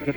And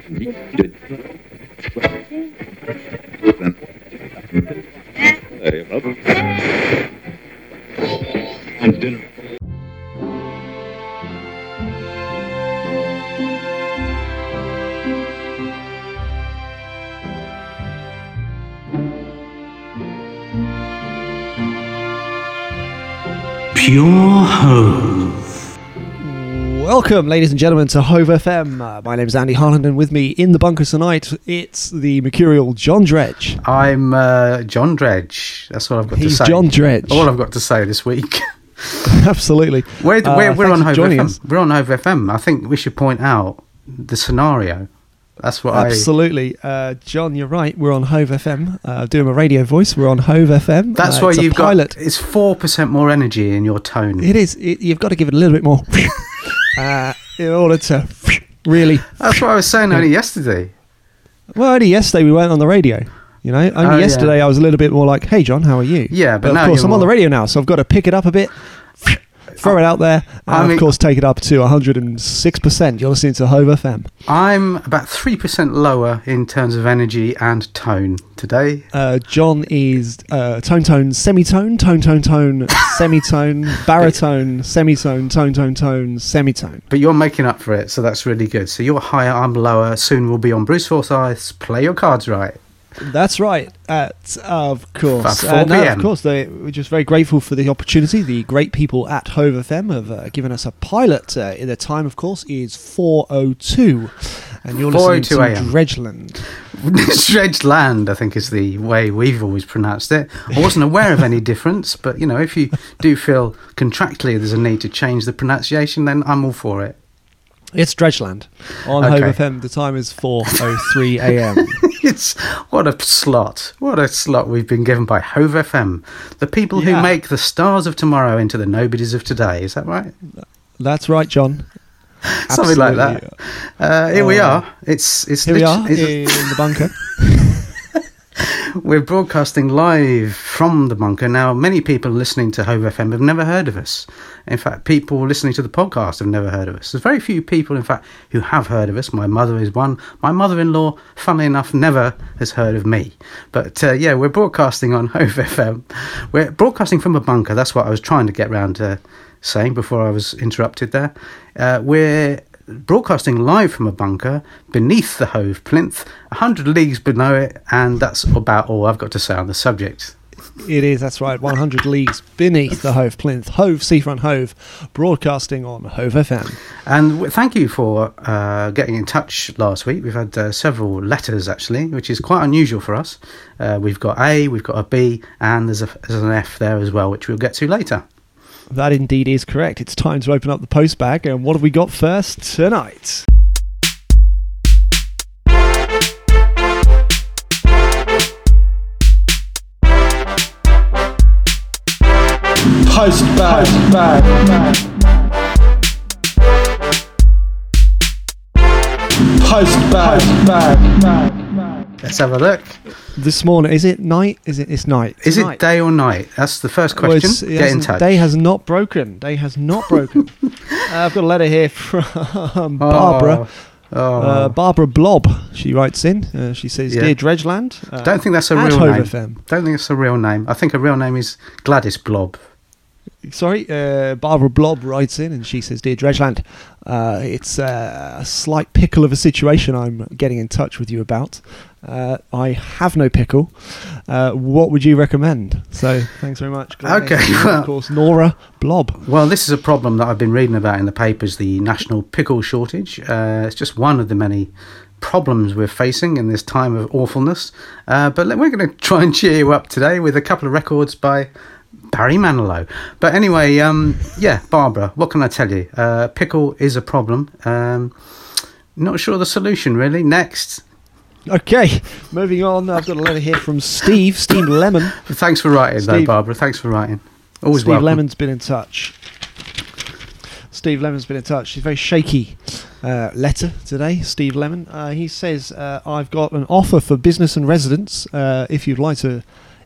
Welcome, ladies and gentlemen, to Hove FM. Uh, my name is Andy Harland, and with me in the bunker tonight, it's the mercurial John Dredge. I'm uh, John Dredge. That's all I've got He's to say. John Dredge. All I've got to say this week. Absolutely. we're Uh, we're, we're on for Hove FM. us. We're on Hove FM. I think we should point out the scenario. That's what Absolutely. Uh, John, you're right. We're on Hove FM. Uh, doing a radio voice. We're on Hove FM. That's uh, why you've pilot. got. It's four percent more energy in your tone. It is. It, you've got to give it a little bit more uh, in order to really. That's what I was saying only yesterday. Well, only yesterday we weren't on the radio. You know, only Oh, yeah. yesterday I was a little bit more like, "Hey, John, how are you?" Yeah, but of now course I'm on the radio now, so I've got to pick it up a bit, throw it out there, and I mean- of course take it up to 106 percent. You're listening to Hove FM. I'm about three percent lower in terms of energy and tone today. Uh, John is uh, tone tone semitone tone tone tone semitone baritone semitone tone tone tone semitone. But you're making up for it, so that's really good. So you're higher, I'm lower. Soon we'll be on Bruce Forsyth's Play Your Cards Right. That's right. At of course, Uh, no, of course. They, we're just very grateful for the opportunity. The great people at Hove FM have uh, given us a pilot. Uh, the time, of course, is 4:02, and you're listening to 4:02 AM. Dredgeland. Dredged land, I think, is the way we've always pronounced it. I wasn't aware of any difference, but you know, if you do feel contractually there's a need to change the pronunciation, then I'm all for it. It's Dredgeland on Okay. Hove FM. The time is 4:03 a.m. it's what a slot! What a slot we've been given by Hove FM, the people Yeah. who make the stars of tomorrow into the nobodies of today. Is that right? That's right, John. Something like Absolutely. that. Uh, here we Oh. are. It's it's Here we are it's- in the bunker. We're broadcasting live from the bunker. Now, many people listening to Hove FM have never heard of us. In fact, people listening to the podcast have never heard of us. There's very few people, in fact, who have heard of us. My mother is one. My mother in law, funnily enough, never has heard of me. But uh, yeah, we're broadcasting on Hove FM. We're broadcasting from a bunker. That's what I was trying to get round to saying before I was interrupted there. Uh, we're broadcasting live from a bunker beneath the Hove plinth, 100 leagues below it, and that's about all I've got to say on the subject. It is, that's right, 100 leagues beneath the Hove plinth. Hove, Seafront Hove, broadcasting on Hove FM. And w- thank you for uh, getting in touch last week. We've had uh, several letters actually, which is quite unusual for us. Uh, we've got A, we've got a B, and there's, a, there's an F there as well, which we'll get to later. That indeed is correct. It's time to open up the post bag, and what have we got first tonight? Post bag. Post bag. Let's have a look. This morning, is it night? Is it? It's night. Is it day or night? That's the first question. it Get in touch. Day has not broken. Day has not broken. uh, I've got a letter here from Oh, Barbara. Oh, Uh, Barbara Blob. She writes in. Uh, she says, Yeah. "Dear Dredgeland, uh, don't think that's a real name. FM. Don't think it's a real name. I think a real name is Gladys Blob. Sorry, uh, Barbara Blob writes in and she says, Dear Dredgeland, uh, it's uh, a slight pickle of a situation I'm getting in touch with you about. Uh, I have no pickle. Uh, what would you recommend? So, thanks very much. Gladys. Okay, And well- of course, Nora Blob. Well, this is a problem that I've been reading about in the papers the national pickle shortage. Uh, it's just one of the many problems we're facing in this time of awfulness. Uh, but we're going to try and cheer you up today with a couple of records by Barry Manilow. But anyway, um, yeah, Barbara, what can I tell you? Uh, pickle is a problem. Um, not sure the solution, really. Next. Okay, moving on. I've got a letter here from Steve, Steve Lemon. Thanks for writing, though, Barbara. Thanks for writing. Always Steve welcome. Lemon's been in touch. Steve Lemon's been in touch. He's a very shaky uh, letter today. Steve Lemon. Uh, he says, uh, "I've got an offer for business and residence. Uh, if you'd like to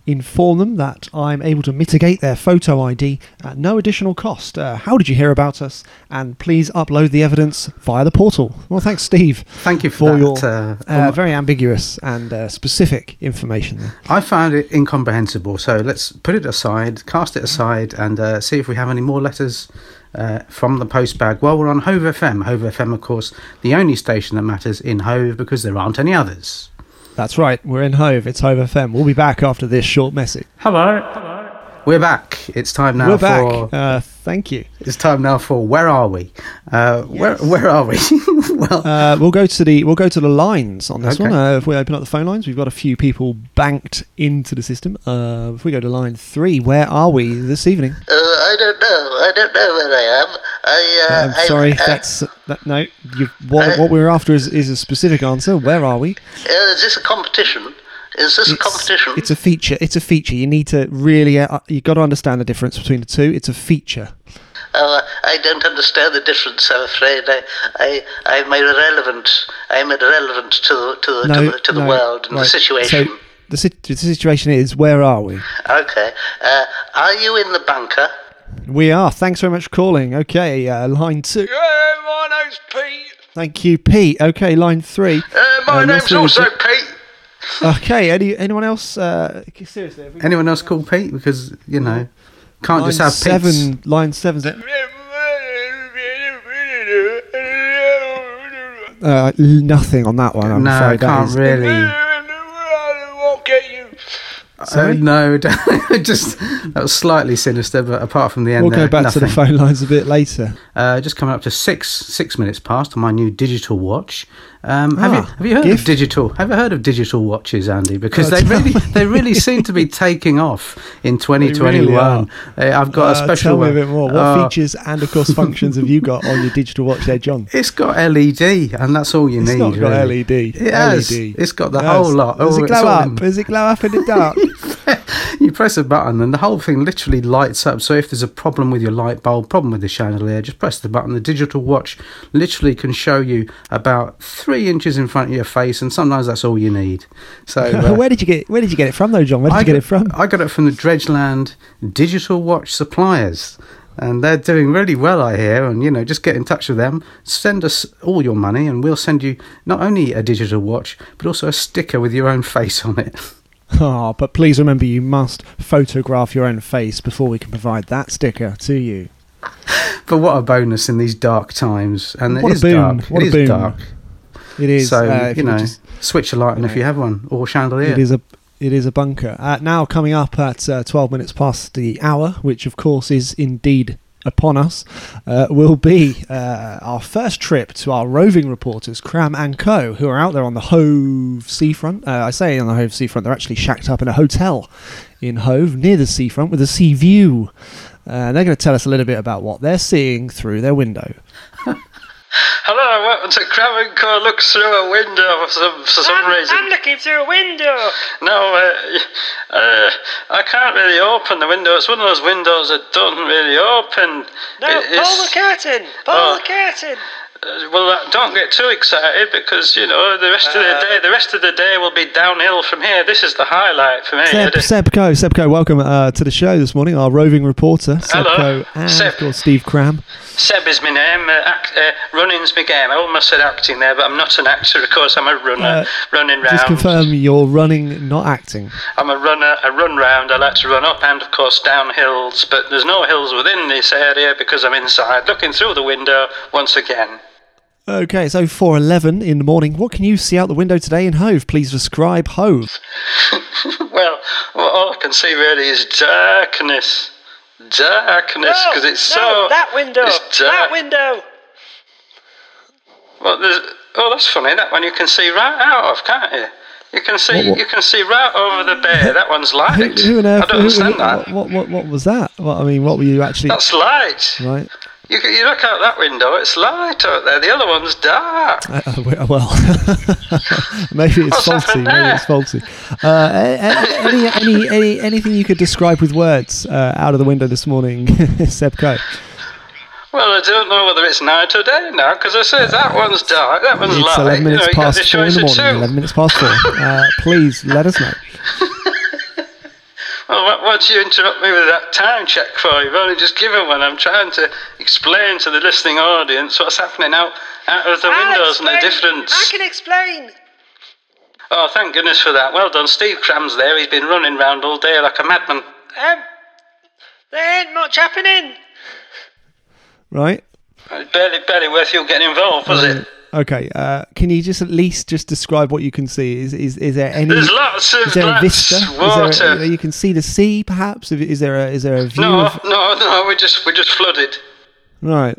inform them that I'm able to mitigate their photo ID at no additional cost. Uh, how did you hear about us? And please upload the evidence via the portal. Well, thanks, Steve. Thank you for for your uh, uh, um, very ambiguous and uh, specific information there. I found it incomprehensible. So let's put it aside, cast it aside, and uh, see if we have any more letters uh, from the post bag. Well, we're on Hove FM. Hove FM, of course, the only station that matters in Hove because there aren't any others. That's right. We're in Hove. It's Hove FM. We'll be back after this short message. Hello. Hello. We're back. It's time now We're for. back. Uh, thank you. It's time now for where are we? Uh, Where where are we? well, Uh, we'll go to the we'll go to the lines on this Okay. one. Uh, if we open up the phone lines, we've got a few people banked into the system. Uh, if we go to line three, where are we this evening? I don't know. I don't know where I am. I, uh, I'm sorry, I, I, that's that, no. What, what we're after is, is a specific answer. Where are we? Uh, is this a competition? Is this a competition? It's a feature. It's a feature. You need to really. Uh, you got to understand the difference between the two. It's a feature. Oh, I don't understand the difference. I'm afraid. I, I, I'm irrelevant. I'm irrelevant to the to the No, to the, to the no, world and right. the situation. So the, sit- the situation is, where are we? Okay. Uh, are you in the bunker? We are. Thanks very much for calling. Okay, uh, line two. Yeah, my name's Pete. Thank you, Pete. Okay, line three. Uh, my Uh, name's also to- Pete. Okay, any anyone else? Uh, seriously, have we got anyone else called Pete? Because you know, can't line just have seven. Pete's. Line seven. Uh, l- nothing on that one. I'm No, I afraid. That can't is- really. Won't get you. Sorry? Uh, no, just that was slightly sinister, but apart from the end, We'll there, go back to the phone lines a bit later. Uh, just coming up to six six minutes past on my new digital watch. Um, have you Ah, have you heard gift? of digital? Have you heard of digital watches, Andy? Because Uh, they really they really seem to be taking off in 2021. really. Uh, I've got a Uh, special. Tell me a bit more. What Oh, features and, of course, functions have you got on your digital watch there, John? It's got LED, and that's all you It's need. not got E really. LED. It has. It's got the whole lot. Does Oh, it glow up? Does it glow up in the dark? you press a button and the whole thing literally lights up. So if there's a problem with your light bulb, problem with the chandelier, just press the button. The digital watch literally can show you about three inches in front of your face, and sometimes that's all you need. So uh, where did you get? Where did you get it from, though, John? Where did I you get got- it from? I got it from the Dredgeland Digital Watch Suppliers. And they're doing really well, I hear. And, you know, just get in touch with them. Send us all your money, and we'll send you not only a digital watch, but also a sticker with your own face on it. Oh, but please remember you must photograph your own face before we can provide that sticker to you. But what a bonus in these dark times. And What it a is boon, dark. what It a is boon. dark. It is. so, uh, you know, just- switch a light on if you have one, or chandelier. It is a it is a bunker. Uh, now coming up at uh, 12 minutes past the hour, which of course is indeed upon us, uh, will be uh, our first trip to our roving reporters, Cram and Co, who are out there on the Hove seafront. Uh, I say on the Hove seafront, they're actually shacked up in a hotel in Hove near the seafront with a sea view. Uh, they're going to tell us a little bit about what they're seeing through their window. Hello, welcome to Cram and Co. Looks through a window for some, for some I'm, reason. I'm looking through a window. No, uh, uh, I can't really open the window. It's one of those windows that don't really open. No, It- pull the curtain. Pull Oh. the curtain. uh, well, uh, don't get too excited because you know the rest of the day. The rest of the day will be downhill from here. This is the highlight for me. Seb, Uh, Seb Coe, Sebco, welcome uh, to the show this morning. Our roving reporter, Hello. Seb Coe, and Seb. of course Steve Cram. Seb is my name. Uh, act, uh, running's my game. I almost said acting there, but I'm not an actor. Of course, I'm a runner, Uh, running round. Just confirm you're running, not acting. I'm a runner. I run round. I like to run up and, of course, down hills. But there's no hills within this area because I'm inside, looking through the window once again. Okay, so 4.11 in the morning. What can you see out the window today in Hove? Please describe Hove. well, well, all I can see really is darkness. Darkness, No, because it's no, so. that window. That window. Well, there's, oh, that's funny. That one you can see right out of, can't you? You can see, What- what- you can see right over the bay. That one's Who, light. who on I earth? don't who- understand who- that. What, what, what was that? What, I mean, what were you actually. That's light. Right. You, you look out that window. It's light out there. The other one's dark. Uh, uh, well, maybe it's What's faulty. Maybe it's faulty. Uh, any, any, any, anything you could describe with words uh, out of the window this morning, Seb Coe? Well, I don't know whether it's night or day now, because I say that one's dark, that one's It's light. 11 minutes you know, past four in the morning. 11 minutes past four. Uh, please let us know. Well, what, what do you interrupt me with that time check for? You've only just given one. I'm trying to explain to the listening audience what's happening out, out of the I'll windows and the difference. I can explain. Oh, thank goodness for that. Well done. Steve Cram's there. He's been running round all day like a madman. Um, there ain't much happening. Right. It's barely, barely worth you getting involved, was it? Okay. Uh, can you just at least just describe what you can see? Is is, is there any? There's lots of is there a vista? water. Is there, you can see the sea, perhaps. Is- there a is there a view? no, Of, no, no. We just we just flooded. right.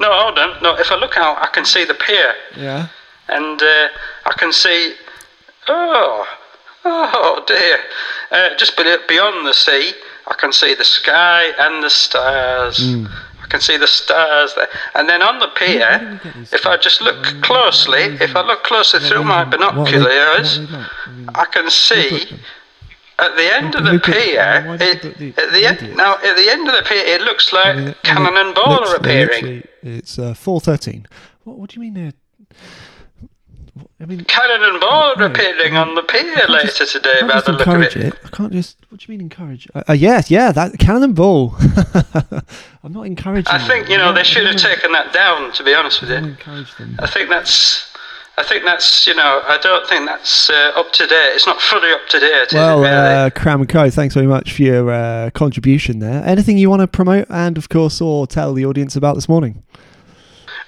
No, hold on. No, if I look out, I can see the pier, Yeah. and uh, I can see. Oh, oh dear. Uh, just beyond the sea, I can see the sky and the stars. Hmm. I can see the stars there. And then on the pier, if I just look closely, if I look closely through my What are they- what are binoculars? I can see at the end of the pier. why It, you put the at the end, now at the end of the pier, it looks like Cannon and Ball are appearing. It's uh, four thirteen. What, what do you mean they're? I mean, Cannon and Ball appearing on the pier later today, I can't by just the look of encourage it. I can't just. What do you mean encourage? Uh, uh, yes, yeah, that cannon and ball. I'm not encouraging. I think you know they should have taken that down. To be honest with you, encourage them. I think that's. I think that's you know I don't think that's uh, up to date. It's not fully up to date. Well, really? uh, Cram and Co. Thanks very much for your uh, contribution there. Anything you want to promote and, of course, or tell the audience about this morning?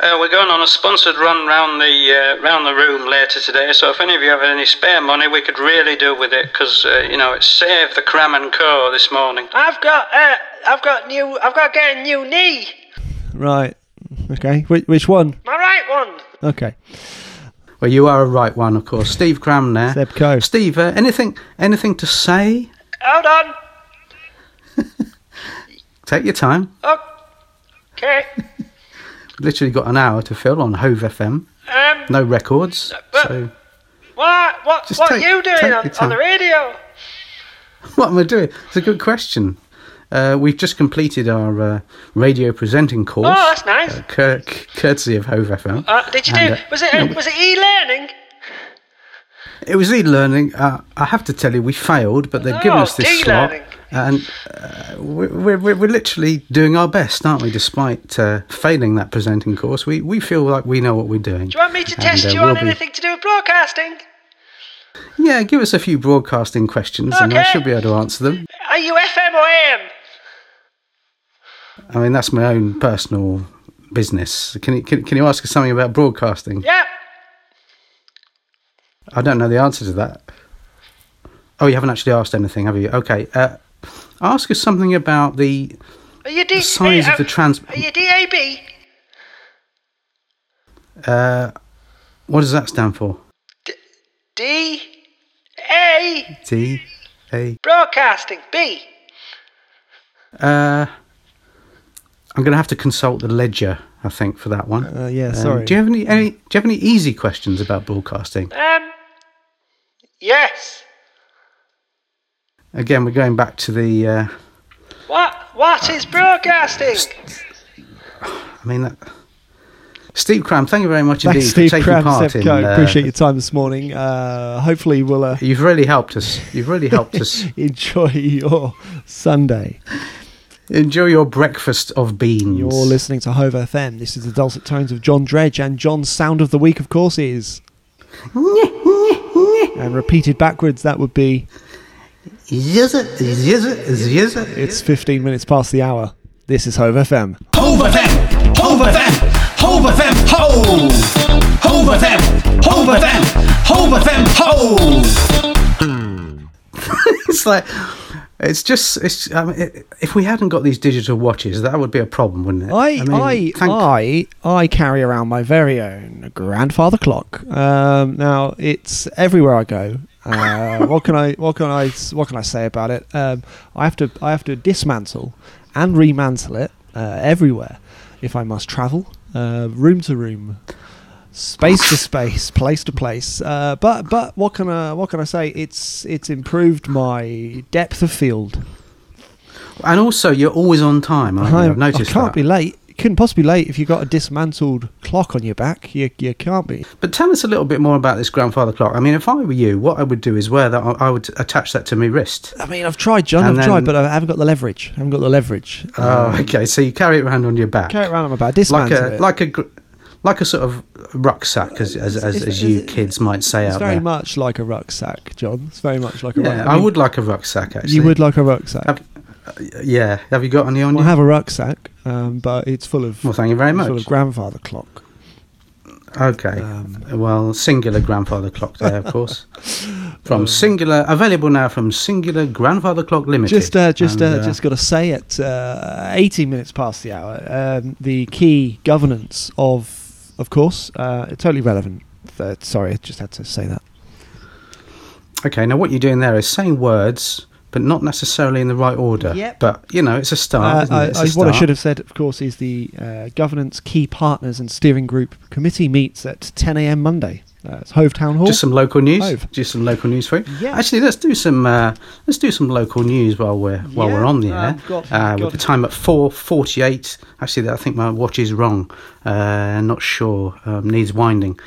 Uh, we're going on a sponsored run round the uh, round the room later today. So if any of you have any spare money, we could really do with it because uh, you know it's saved the Cram and Co. this morning. I've got, uh, I've got new, I've got to get a new knee. Right. Okay. Which, which one? My right one. Okay. Well, you are a right one, of course. Steve Cram there. Seb Coe. Steve, uh, anything anything to say? Hold on. Take your time. Okay. Literally got an hour to fill on Hove FM. Um, No records. but- So what, what, what take- are you doing on, on the radio? what am I doing? It's a good question. Uh, we've just completed our uh, radio presenting course. Oh, that's nice. uh, cur- courtesy of Hove FM. Uh, did you And, do? uh, Was it? no, was it e-learning? It was e-learning. Uh, I have to tell you, we failed, but they've given Oh, us this slot, e-learning. And uh, we're, we're, we're literally doing our best, aren't we? Despite uh, failing that presenting course, we, we feel like we know what we're doing. Do you want me to And, test uh, you we'll on be- anything to do with broadcasting? Yeah, give us a few broadcasting questions, and I should be able to answer them. Are you FM or AM? I mean, that's my own personal business. Can you can, can you ask us something about broadcasting? Yeah. I don't know the answer to that. Oh, you haven't actually asked anything, have you? Okay. Uh, ask us something about the Are you D? The size are, of the trans- Are you DAB? Uh, what does that stand for? D. A. T A. Broadcasting. B. Uh, I'm going to have to consult the ledger, I think, for that one. Uh, yeah, Um, sorry. do you have any, any? Do you have any easy questions about broadcasting? Um. Yes. Again, we're going back to the. Uh, What? What is broadcasting? I mean, that, Steve Cram, thank you very much Thanks, indeed Steve for taking Cram, part Seb in. Co. uh, Appreciate your time this morning. Uh, hopefully, we'll uh, You've really helped us. You've really helped us enjoy your Sunday. enjoy your breakfast of beans. You're listening to Hove FM. This is the dulcet tones of John Dredge, and John's sound of the week, of course, is. and repeated backwards, that would be. Yes, yes, yes. It's 15 minutes past the hour. This is Hove FM. Hove FM, Hove FM, Hove FM, Hove! Hove FM, Hove FM, Hove FM, Hove! It's like it's just it's. I mean, it, if we hadn't got these digital watches, that would be a problem, wouldn't it? I mean, I thank- I I carry around my very own grandfather clock. Um, now it's everywhere I go. Uh, what can I what can I what can I say about it? Um, I have to I have to dismantle and remantle it uh, everywhere if I must travel, uh, room to room, space to space, place to place. Uh, but but what can I what can I say? It's it's improved my depth of field. and also you're always on time. I'm- I've noticed I can't that. be late. Couldn't possibly be late if you've got a dismantled clock on your back. You you can't be. But tell us a little bit more about this grandfather clock. I mean, if I were you, what I would do is wear that. I would attach that to my wrist. I mean, I've tried, John. And I've tried, but I haven't got the leverage. I haven't got the leverage. Oh, Um, okay. So you carry it around on your back, carry it around on my back. like Dismantle a it. like a gr- like a sort of rucksack, as as, as, as you kids might say out there. It's out very there. much like a rucksack, John. It's very much like a Yeah, rucksack. I would like a rucksack. Actually, You would like a rucksack. Have- Yeah. Have you got any on Well, you? I have a rucksack, um, but it's full of Well, thank you very full much. of grandfather clock. Okay. Um, well, singular grandfather clock there, of course. From singular, available now from Singular Grandfather Clock Limited. Just, uh, just, And, uh, just got to say, at uh, 18 minutes past the hour, um, the key governance of, of course, uh, totally relevant. Uh, sorry, I just had to say that. Okay, now what you're doing there is saying words, but not necessarily in the right order. Yep. But you know, it's a start. Uh, isn't it? I, It's a I, what I should have said, of course, is the uh, governance key partners and steering group committee meets at 10 a.m. Monday. Uh, it's Hove Town Hall. Just some local news. Hove. Just some local news for you. Yeah. Actually, let's do some. Uh, let's do some local news while we're while Yeah, we're on the air. got- uh, got- with the time at four forty-eight. Actually, I think my watch is wrong. Uh, not sure. Um, needs winding.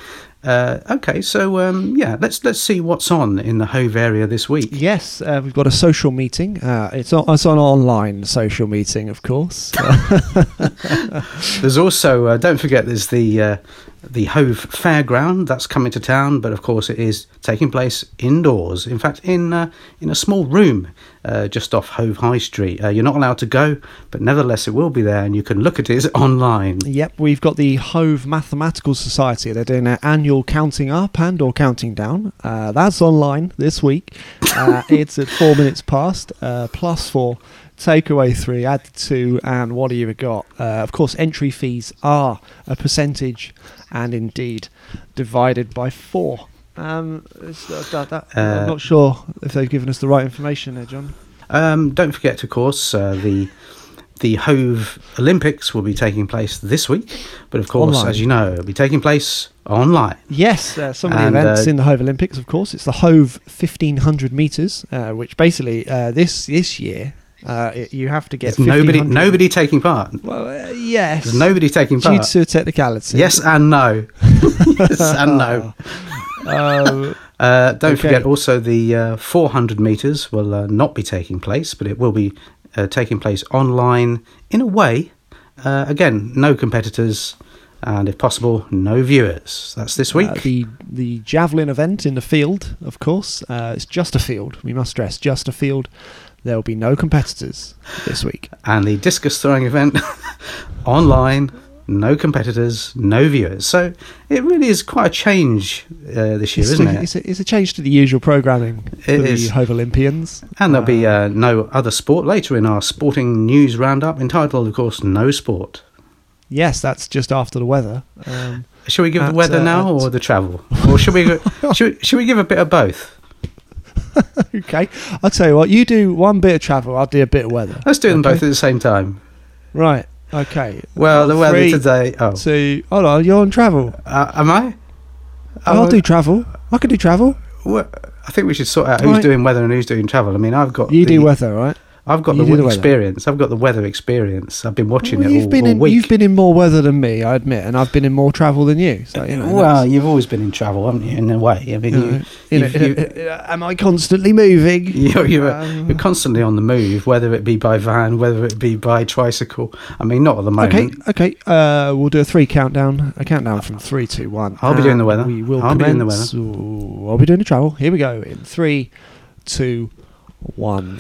Uh, okay, so um, yeah, let's let's see what's on in the Hove area this week. Yes, uh, we've got a social meeting. Uh, it's, on, it's an online social meeting, of course. There's also uh, don't forget there's the uh, the Hove Fairground that's coming to town, but of course it is taking place indoors. In fact, in uh, in a small room uh, just off Hove High Street. Uh, you're not allowed to go, but nevertheless it will be there, and you can look at it online. Yep, we've got the Hove Mathematical Society. They're doing their annual counting up and or counting down. Uh, that's online this week. Uh, it's at four minutes past. Uh, plus four, take away three, add two, and what have you got? Uh, of course, entry fees are a percentage, and indeed divided by four. Um, it's, uh, that, that, Uh, I'm not sure if they've given us the right information there, John. Um, don't forget, of course, uh, the the Hove Olympics will be taking place this week, but of course, Online. as you know, it'll be taking place online. Yes, uh, some of the And, events uh, in the Hove Olympics, of course. It's the Hove 1500 meters, uh, which basically uh, this this year uh, it, you have to get nobody nobody taking part. Well, uh, yes, There's nobody taking part due to a technicality. Yes and no. yes and no. Um, Uh, don't Okay. forget also the uh, 400 meters will uh, not be taking place, but it will be uh, taking place online in a way. Uh, again, no competitors, and if possible, no viewers. That's this week. uh, the the javelin event in the field, of course, uh, it's just a field. We must stress, just a field. There will be no competitors this week. and the discus throwing event online, no competitors, no viewers. So it really is quite a change uh, this year, It's, isn't it's, it? a, it's a change to the usual programming for It the is. Hove Olympians. And there'll be Uh, uh, no other sport later in our sporting news roundup, entitled, of course, No Sport. yes, that's just after the weather. Um, Shall we give At, the weather uh, now or the travel? Or should we, should, we- should we give a bit of both? okay, I'll tell you what. You do one bit of travel. I'll do a bit of weather. Let's do them Okay. both at the same time. Right. Okay. Well, the weather Three, today. Oh, Two. Hold on. You're on travel. uh, am I? I'll Oh, do travel. I can do travel. well, I think we should sort out who's doing weather and who's doing travel. I mean, I've got You the, do weather, right? I've got you the, the weather. experience. I've got the weather experience. I've been watching Well, it you've all, been all in. week. You've been in more weather than me, I admit, and I've been in more travel than you. So you know. well, that's- you've always been in travel, haven't you? In a way, I mean, you you, know, you know, you- uh, am I constantly moving? you're, you're, Um, you're constantly on the move, whether it be by van, whether it be by tricycle. I mean, not at the moment. Okay, okay. Uh, we'll do a three countdown. A countdown from three, two, one. I'll be doing the weather. We will I'll be doing the commence- Ooh, I'll be doing the travel. Here we go. In three, two, one.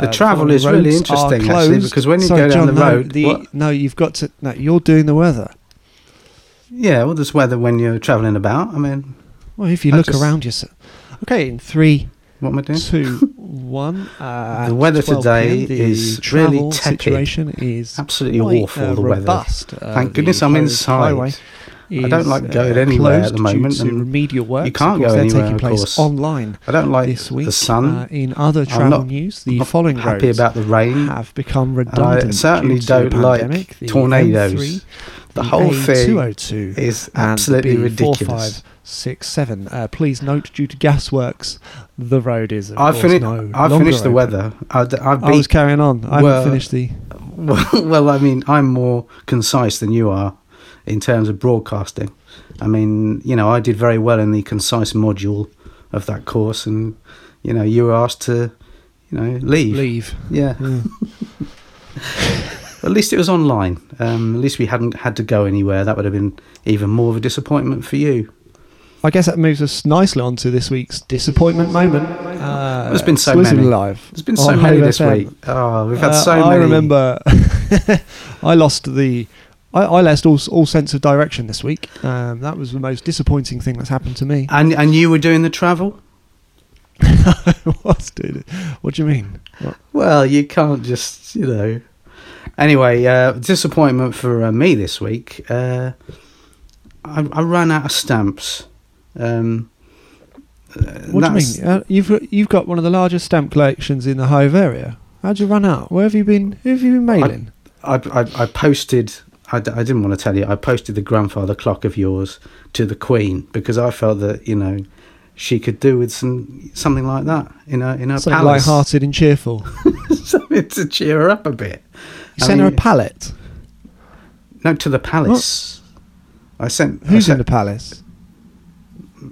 The Uh, travel is really interesting, actually, because when you Sorry, go down John, the no, road- the, no, you've got to. No, you're doing the weather. Yeah, well, there's weather when you're travelling about. I mean, Well, if you I look just- around yourself. Okay, in three, what am I doing? two, one. Uh, The weather 12 today PM, the is really travel tepid. situation is Absolutely quite, awful, uh, the weather. robust. Uh, Thank the goodness I'm inside. Highway. I don't is, like going uh, anywhere at closed the moment, to and remedial works. you can't of course, go they're anywhere, taking of place course. online I don't like this week. the sun. Uh, in other I'm travel not- news, the not following happy roads about the rain. have become redundant. certainly due to the don't like pandemic. The tornadoes. M3, The whole thing A202 is absolutely ridiculous. B4567. Uh, please note, due to gasworks, the road is. I finished. no I finished the open. weather. I was beat. carrying on. I Well, haven't finished the. Well, well, I mean, I'm more concise than you are in terms of broadcasting. I mean, you know, I did very well in the concise module of that course, and you know, you were asked to, you know, leave. Leave. Yeah. At least it was online. Um, at least we hadn't had to go anywhere. That would have been even more of a disappointment for you. I guess that moves us nicely on to this week's disappointment moment. Uh, There's been so many. live. There's been so many Hove this FM. week. Oh, we've had Uh, so I many. I remember I lost the. I, I lost all, all sense of direction this week. Um, that was the most disappointing thing that's happened to me. And and you were doing the travel. What's dude? What do you mean? What? Well, you can't just, you know. Anyway, uh, disappointment for uh, me this week. Uh, I, I ran out of stamps. Um, uh, What do you mean? Uh, you've you've got one of the largest stamp collections in the Hove area. How'd you run out? Where have you been? Who have you been mailing? I, I, I posted. I, d- I didn't want to tell you. I posted the grandfather clock of yours to the Queen because I felt that you know she could do with some something like that in her in her Something palace, light-hearted and cheerful. something to cheer her up a bit. You I sent her a mean, pallet. No, to the palace. I sent. I Who's in sent, the palace?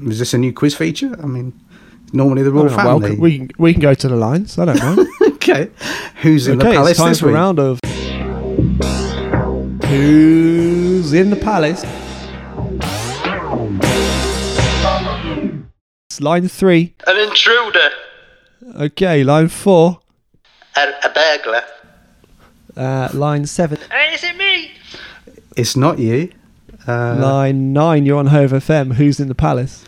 Is this a new quiz feature? I mean, normally the royal no, family. welcome. We can, we can go to the lines. I don't know. okay, who's in okay, the palace it's time this for a week? round of Who's in the palace? It's line three. An intruder. Okay, line four. A, a burglar. Uh, line seven. Hey, is it me? It's not you. Uh, line nine. You're on Hove FM. Who's in the palace?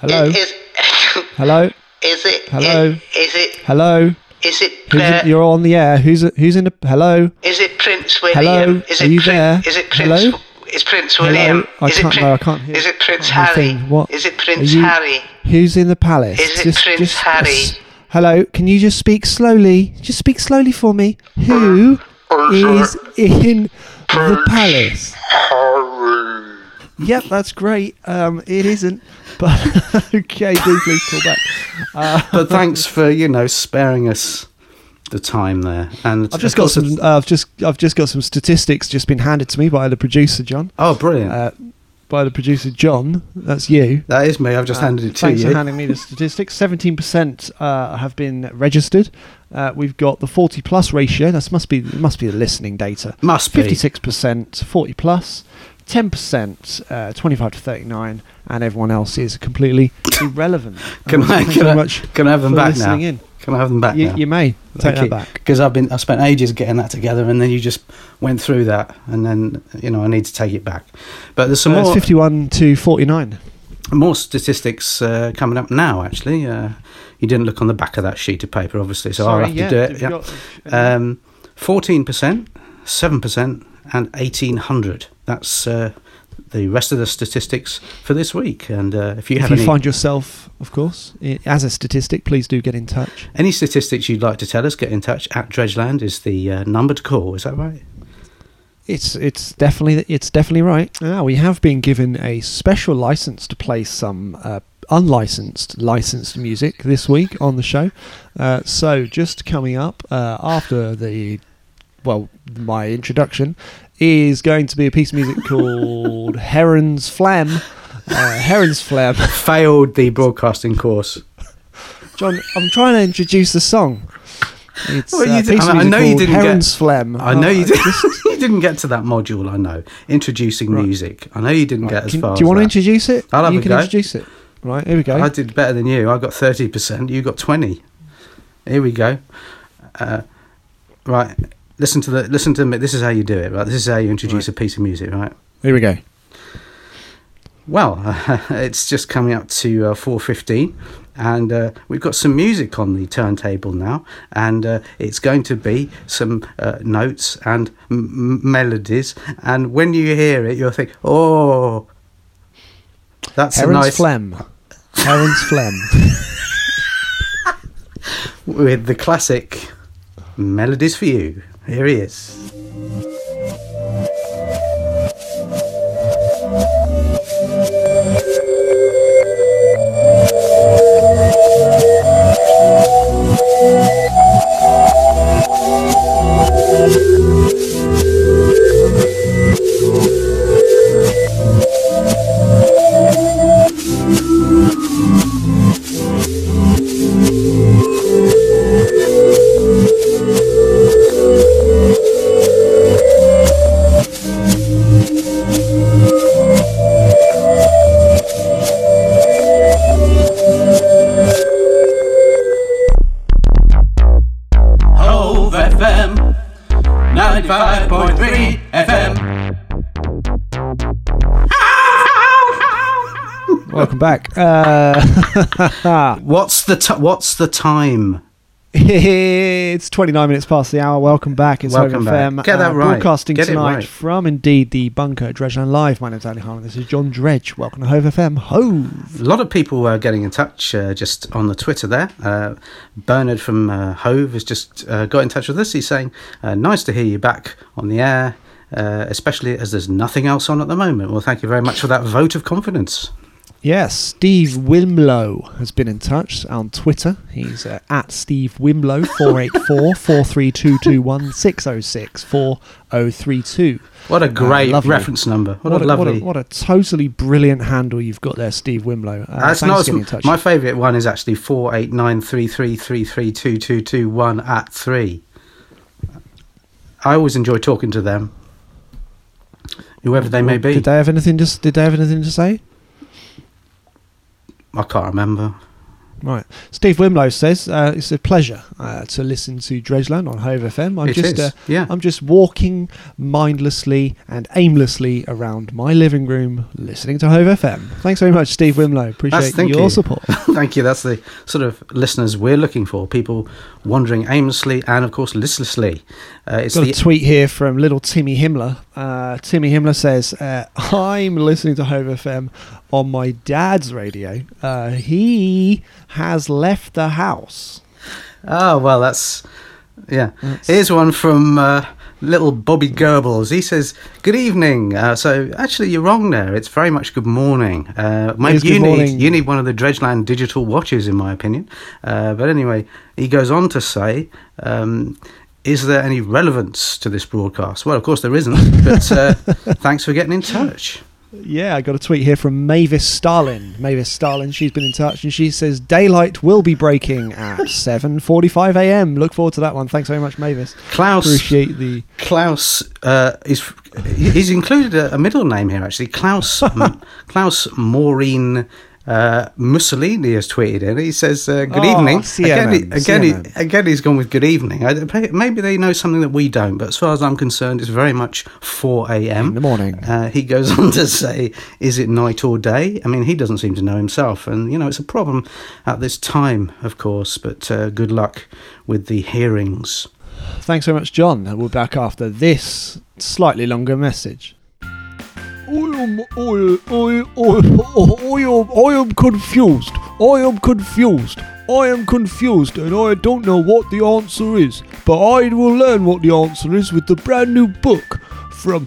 Hello. Is, is, Hello. is it? Hello? Is, it? Hello. Is it? Who's uh, in, you're on the air. Who's who's in the? Hello. is it Prince William? Hello? Is Are it you Prin- there? Is it Prince? Hello? Is Prince Hello? William? I is can't- it no, I can't hear- Is it Prince can't Harry? hear a thing. What? Is it Are Prince you- Harry? Who's in the palace? Is it Prince Harry? S- hello. Can you just speak slowly? Just speak slowly for me. Who is in the palace? Yep, that's great. Um, it isn't, but okay. Do please call back. Uh, but thanks for you know sparing us the time there. And I've just got some. Uh, I've just I've just got some statistics just been handed to me by the producer John. oh, brilliant! Uh, by the producer John. That's you. that is me. I've just handed it to Uh, Thanks you. for handing me the statistics. Seventeen percent uh, have been registered. Uh, we've got the forty plus ratio. That must be must be the listening data. Must be. Fifty six percent forty plus. Ten percent uh, twenty five to thirty nine, and everyone else is completely irrelevant. Can Uh, I can I, much can I have them back now? in. Can I have them back You, now? you may take that back. Because I've been I spent ages getting that together, and then you just went through that, and then you know I need to take it back. But there's some Uh, more fifty one to forty nine. more statistics uh, coming up now. Actually, uh, you didn't look on the back of that sheet of paper, obviously, so I'll have to do it. Yeah. Um, Fourteen percent, seven percent, and eighteen hundred. That's uh, the rest of the statistics for this week. And uh, if you if have you any, find yourself, of course, as a statistic, please do get in touch. any statistics you'd like to tell us, get in touch. At Dredgeland is the uh, number to call. Is that right? It's it's definitely it's definitely right. Now we have been given a special license to play some uh, unlicensed licensed music this week on the show. Uh, so just coming up uh, after the well my introduction is going to be a piece of music called Heron's Phlegm. Uh, Heron's Phlegm. Failed the broadcasting course. John, I'm trying to introduce the song. It's Well, uh, you a did- piece I of mean, I know you didn't get- Heron's Phlegm. I know Uh, you, did, just- you didn't get to that module. I know introducing Right. music. I know you didn't get as can- far. do you as want to introduce it? I'll have you a can go. introduce it. Right, here we go. I did better than you. I got thirty percent. You got twenty. Here we go. Uh, right. Listen to the. Listen to me. This is how you do it. Right. This is how you introduce a piece of music. Right. Here we go. Well, it's just coming up to uh, four fifteen, and uh, we've got some music on the turntable now, and uh, it's going to be some uh, notes and m- melodies. And when you hear it, you'll think, "Oh, that's Heron's a nice." phlegm. Heron's phlegm. with the classic melodies for you. Here he is. Uh, What's the t- What's the time? it's 29 minutes past the hour. Welcome back. It's Welcome Home back. FM. Get that uh, right. Broadcasting Get tonight right. from indeed the bunker at Dredgeland Live. My name's Ali Harland. This is John Dredge. Welcome to Hove FM. Hove. A lot of people are getting in touch uh, just on the Twitter there. Uh, Bernard from uh, Hove has just uh, got in touch with us. He's saying, uh, "Nice to hear you back on the air." Uh, especially as there's nothing else on at the moment. Well, thank you very much for that vote of confidence. Yes, Steve Wimlow has been in touch on Twitter. He's uh, at Steve Wimlow 484 43221 606 4032. What a great lovely. reference number. What, What a a, lovely. what, a, what a totally brilliant handle you've got there, Steve Wimlow. Uh, That's thanks not for getting in touch. my favourite one is actually four eight nine three three three three two two two one at three. I always enjoy talking to them, whoever they may be. Did they have anything to, did they have anything to say? I can't remember. Right. Steve Wimlow says uh, it's a pleasure uh, to listen to Dredgeland on Hove FM. I'm It just is, uh, yeah. I'm just walking mindlessly and aimlessly around my living room listening to Hove FM. Thanks very much, Steve Wimlow. Appreciate your you. support. Thank you. That's the sort of listeners we're looking for. People wandering aimlessly and, of course, listlessly. Uh, it's Got the a tweet here from little Timmy Himmler. Uh, Timmy Himmler says, uh, "I'm listening to Hove FM on my dad's radio. Uh, he has left the house." Oh well, that's yeah. That's- Here's one from uh, little Bobby Goebbels. He says, "Good evening." Uh, so actually, you're wrong there. It's very much good morning. Uh, maybe you need you need one of the Dredgeland digital watches, in my opinion. Uh, but anyway, he goes on to say. Um, is there any relevance to this broadcast? Well, of course there isn't, but uh, thanks for getting in touch. Yeah, I got a tweet here from Mavis Starlin. Mavis Starlin, she's been in touch and she says daylight will be breaking at 7:45 a.m. Look forward to that one. Thanks very much, Mavis. Klaus Appreciate the Klaus uh, is he's included a, a middle name here actually. Klaus Klaus Maureen uh, Mussolini has tweeted in. He says, uh, "Good Oh, evening." Again, again, he, again, he's gone with "Good evening." I, maybe they know something that we don't, but as far as I'm concerned, it's very much 4 a.m. in the morning. Uh, he goes on to say, "Is it night or day?" I mean, he doesn't seem to know himself, and you know, it's a problem at this time, of course. But uh, good luck with the hearings. Thanks very much, John. We'll be back after this slightly longer message. I am, I, I, am, I am confused. I am confused. I am confused and I don't know what the answer is. But I will learn what the answer is with the brand new book from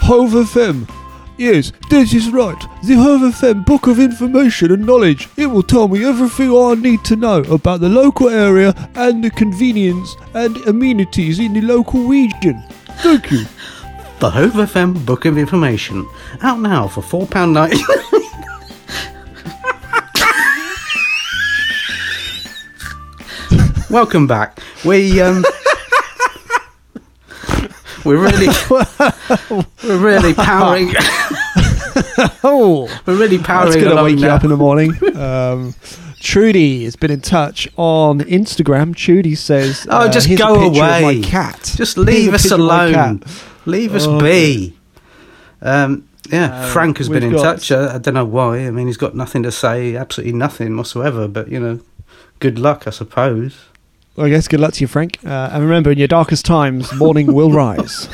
Hove FM. Yes, this is right. The Hove FM Book of Information and Knowledge. It will tell me everything I need to know about the local area and the convenience and amenities in the local region. Thank you. The Hove FM Book of Information, out now for £4.90. Welcome back. We um We're really We're really powering Oh, we're really that's powering going to along wake you up in the morning. Um, Trudy has been in touch on Instagram. Trudy says, Oh, uh, just go away. my cat. Just leave us picture of my alone. Leave us Oh, be. Um Yeah, Um, Frank has been in got- touch. I, I don't know why. I mean, he's got nothing to say, absolutely nothing whatsoever. But you know, good luck, I suppose. Well, I guess good luck to you, Frank. Uh, and remember, in your darkest times, morning will rise.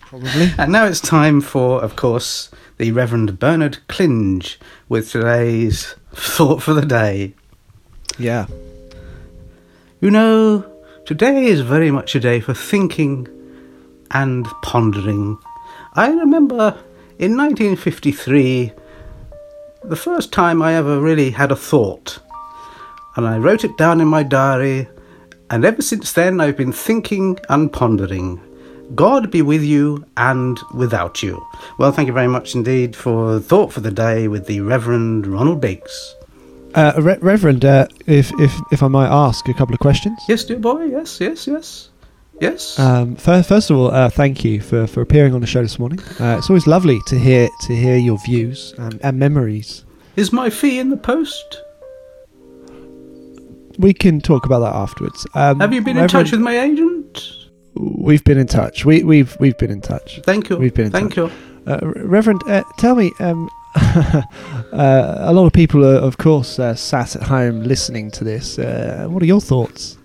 Probably. And now it's time for, of course, the Reverend Bernard Clinge with today's thought for the day. Yeah. You know, today is very much a day for thinking and pondering. I remember in 1953, the first time I ever really had a thought, and I wrote it down in my diary, and ever since then I've been thinking and pondering. God be with you and without you. Well, thank you very much indeed for Thought for the Day with the Reverend Ronald Biggs. Uh, Re- Reverend, uh, if, if, if I might ask a couple of questions. Yes, dear boy, yes, yes, yes. Yes. Um, fir- first of all, uh, thank you for, for appearing on the show this morning. Uh, it's always lovely to hear to hear your views and, and memories. Is my fee in the post? We can talk about that afterwards. Um, Have you been in touch with my agent? We've been in touch. We, we've we've been in touch. Thank you. We've been in Thank touch. you. Uh, Reverend, uh, tell me. Um, uh, a lot of people are, of course, uh, sat at home listening to this. Uh, what are your thoughts?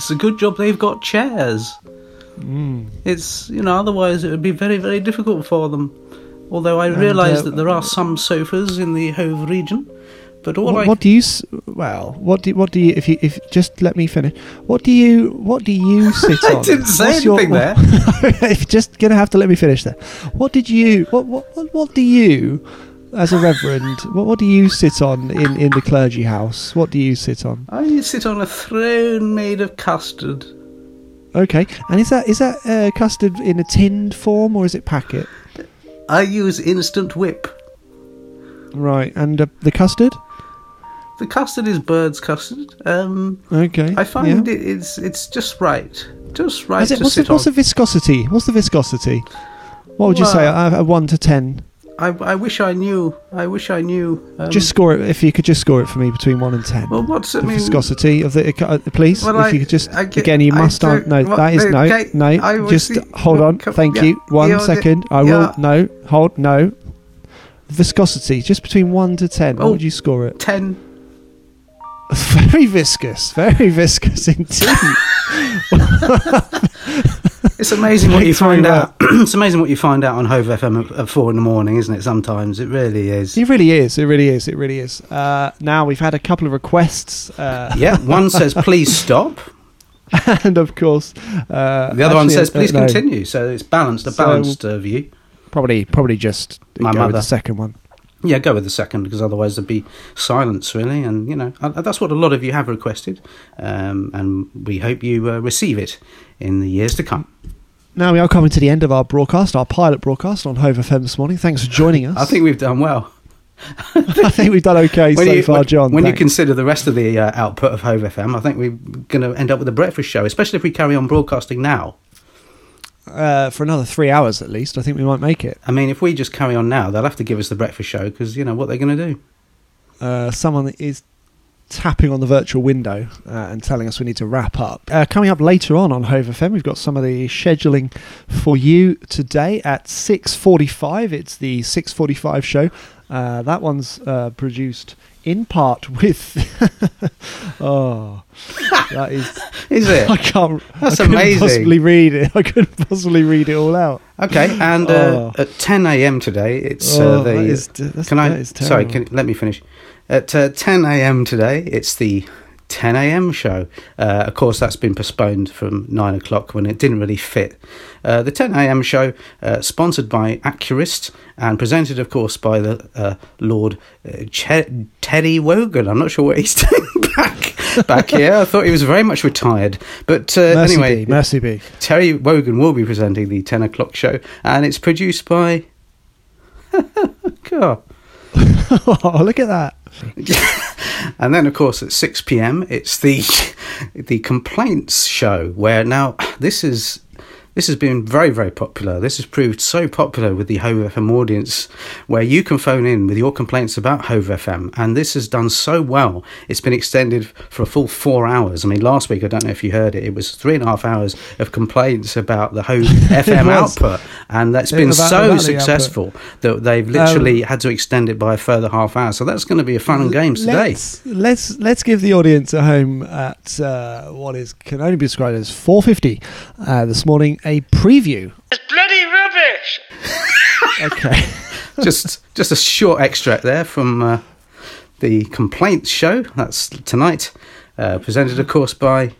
It's a good job they've got chairs. Mm. It's you know otherwise it would be very very difficult for them. Although I realise uh, that there are some sofas in the Hove region, but all What, I what do you? Well, what do what do you? If you if just let me finish. What do you? What do you sit on? I didn't say What's your- anything there. if just gonna have to let me finish there. What did you? What what what, what do you? As a reverend, what, what do you sit on in, in the clergy house? What do you sit on? I sit on a throne made of custard. Okay, and is that is that uh, custard in a tinned form or is it packet? I use instant whip. Right, and uh, the custard? The custard is bird's custard. Um, Okay, I find yeah. it, it's it's just right, just right it- to what's, the, sit what's the viscosity? What's the viscosity? What would you say? A, a one to ten. I, I wish I knew. I wish I knew. Um, Just score it if you could just score it for me between one and ten. well, what's I the mean? viscosity of the uh, please Well, if I- you could just I again you must don't- no what- that is no okay, no I just hold on come- thank yeah, you One second. I yeah. will no hold no viscosity just between 1 to 10 what Oh. would you score it Ten. very viscous very viscous indeed It's amazing what you find out. it's amazing what you find out on Hove FM at, at four in the morning, isn't it? Sometimes it really is. it really is it really is it really is uh, now we've had a couple of requests uh, Yeah, one says please stop. and of course uh, The other one says uh, please no, continue. So it's balanced, a So- balanced uh, view. probably probably just My go with mother. the second one Yeah, go with the second because otherwise there'd be silence, really. And you know uh, that's what a lot of you have requested, um, and we hope you uh, receive it in the years to come. now we are coming to the end of our broadcast our pilot broadcast on Hove FM this morning thanks for joining us I think we've done well. I think we've done okay so you, far, when, John. when you consider the rest of the uh, output of Hove FM, I think we're going to end up with a breakfast show, especially if we carry on broadcasting now. Uh, for another three hours at least, I think we might make it. I mean, if we just carry on now, they'll have to give us the breakfast show because you know what they're going to do. Uh, someone is tapping on the virtual window uh, and telling us we need to wrap up. Uh, coming up later on on Hove FM, we've got some of the scheduling for you today at 6.45. It's the 6.45 show. Uh, that one's uh, produced in part with... oh, that is... Is it? I can't... That's I amazing. possibly read it. I couldn't possibly read it all out. Okay, and uh, Oh. at 10 a.m. today, it's Oh, uh, the. that is- can I? sorry, can, let me finish. At uh, 10 a.m. today, it's the 10 a.m. show. Uh, of course, that's been postponed from 9 o'clock when it didn't really fit. Uh, the 10 a.m. show, uh, sponsored by Accurist and presented, of course, by the uh, Lord uh, che- Teddy Wogan. I'm not sure what he's doing back back here. I thought he was very much retired, but uh, Mercy anyway, be, mercy be. Terry Wogan will be presenting the 10 o'clock show, and it's produced by. God. oh, look at that. And then, of course, at 6 pm, it's the the complaints show, where now this is this has been very, very popular. This has proved so popular with the Hove FM audience, where you can phone in with your complaints about Hove FM, and this has done so well. It's been extended for a full four hours. I mean, last week I don't know if you heard it; it was three and a half hours of complaints about the Hove FM output, and that's Yeah, been about- so about the successful that they've literally had to extend it by a further half hour. So that's going to be a fun and games today. Let's, let's give the audience at home at uh, what is can only be described as 4:50 uh, this morning a preview. It's bloody rubbish. Okay. just just a short extract there from uh, the complaints show. That's tonight, uh, presented, of course, by.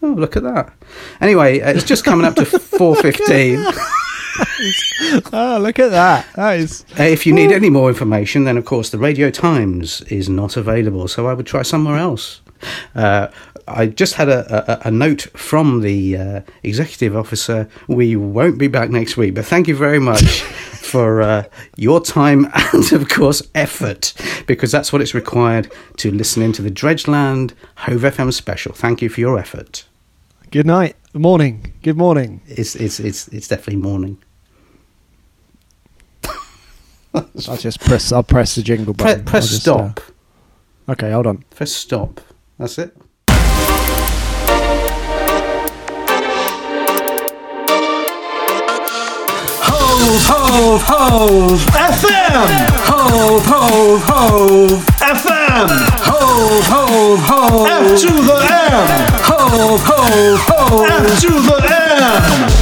Oh, look at that! Anyway, uh, it's just coming up to four fifteen. oh, look at that. That is Uh, if you need any more information, then of course the Radio Times is not available. So I would try somewhere else. Uh, I just had a, a, a note from the uh, executive officer. We won't be back next week, but thank you very much for uh, your time and, of course, effort, because that's what it's required to listen into the Dredgeland Hove FM special. Thank you for your effort. good night. Morning. Good morning. It's it's it's it's definitely morning. I'll just press I'll press the jingle Pre- button. press just, stop. uh, okay, hold on. Press stop. That's it. Hove, hove, hove, FM! Hove, hove, hove, FM! Hove, hove, hove, F to the M! Hove, hove, hove, F to the M!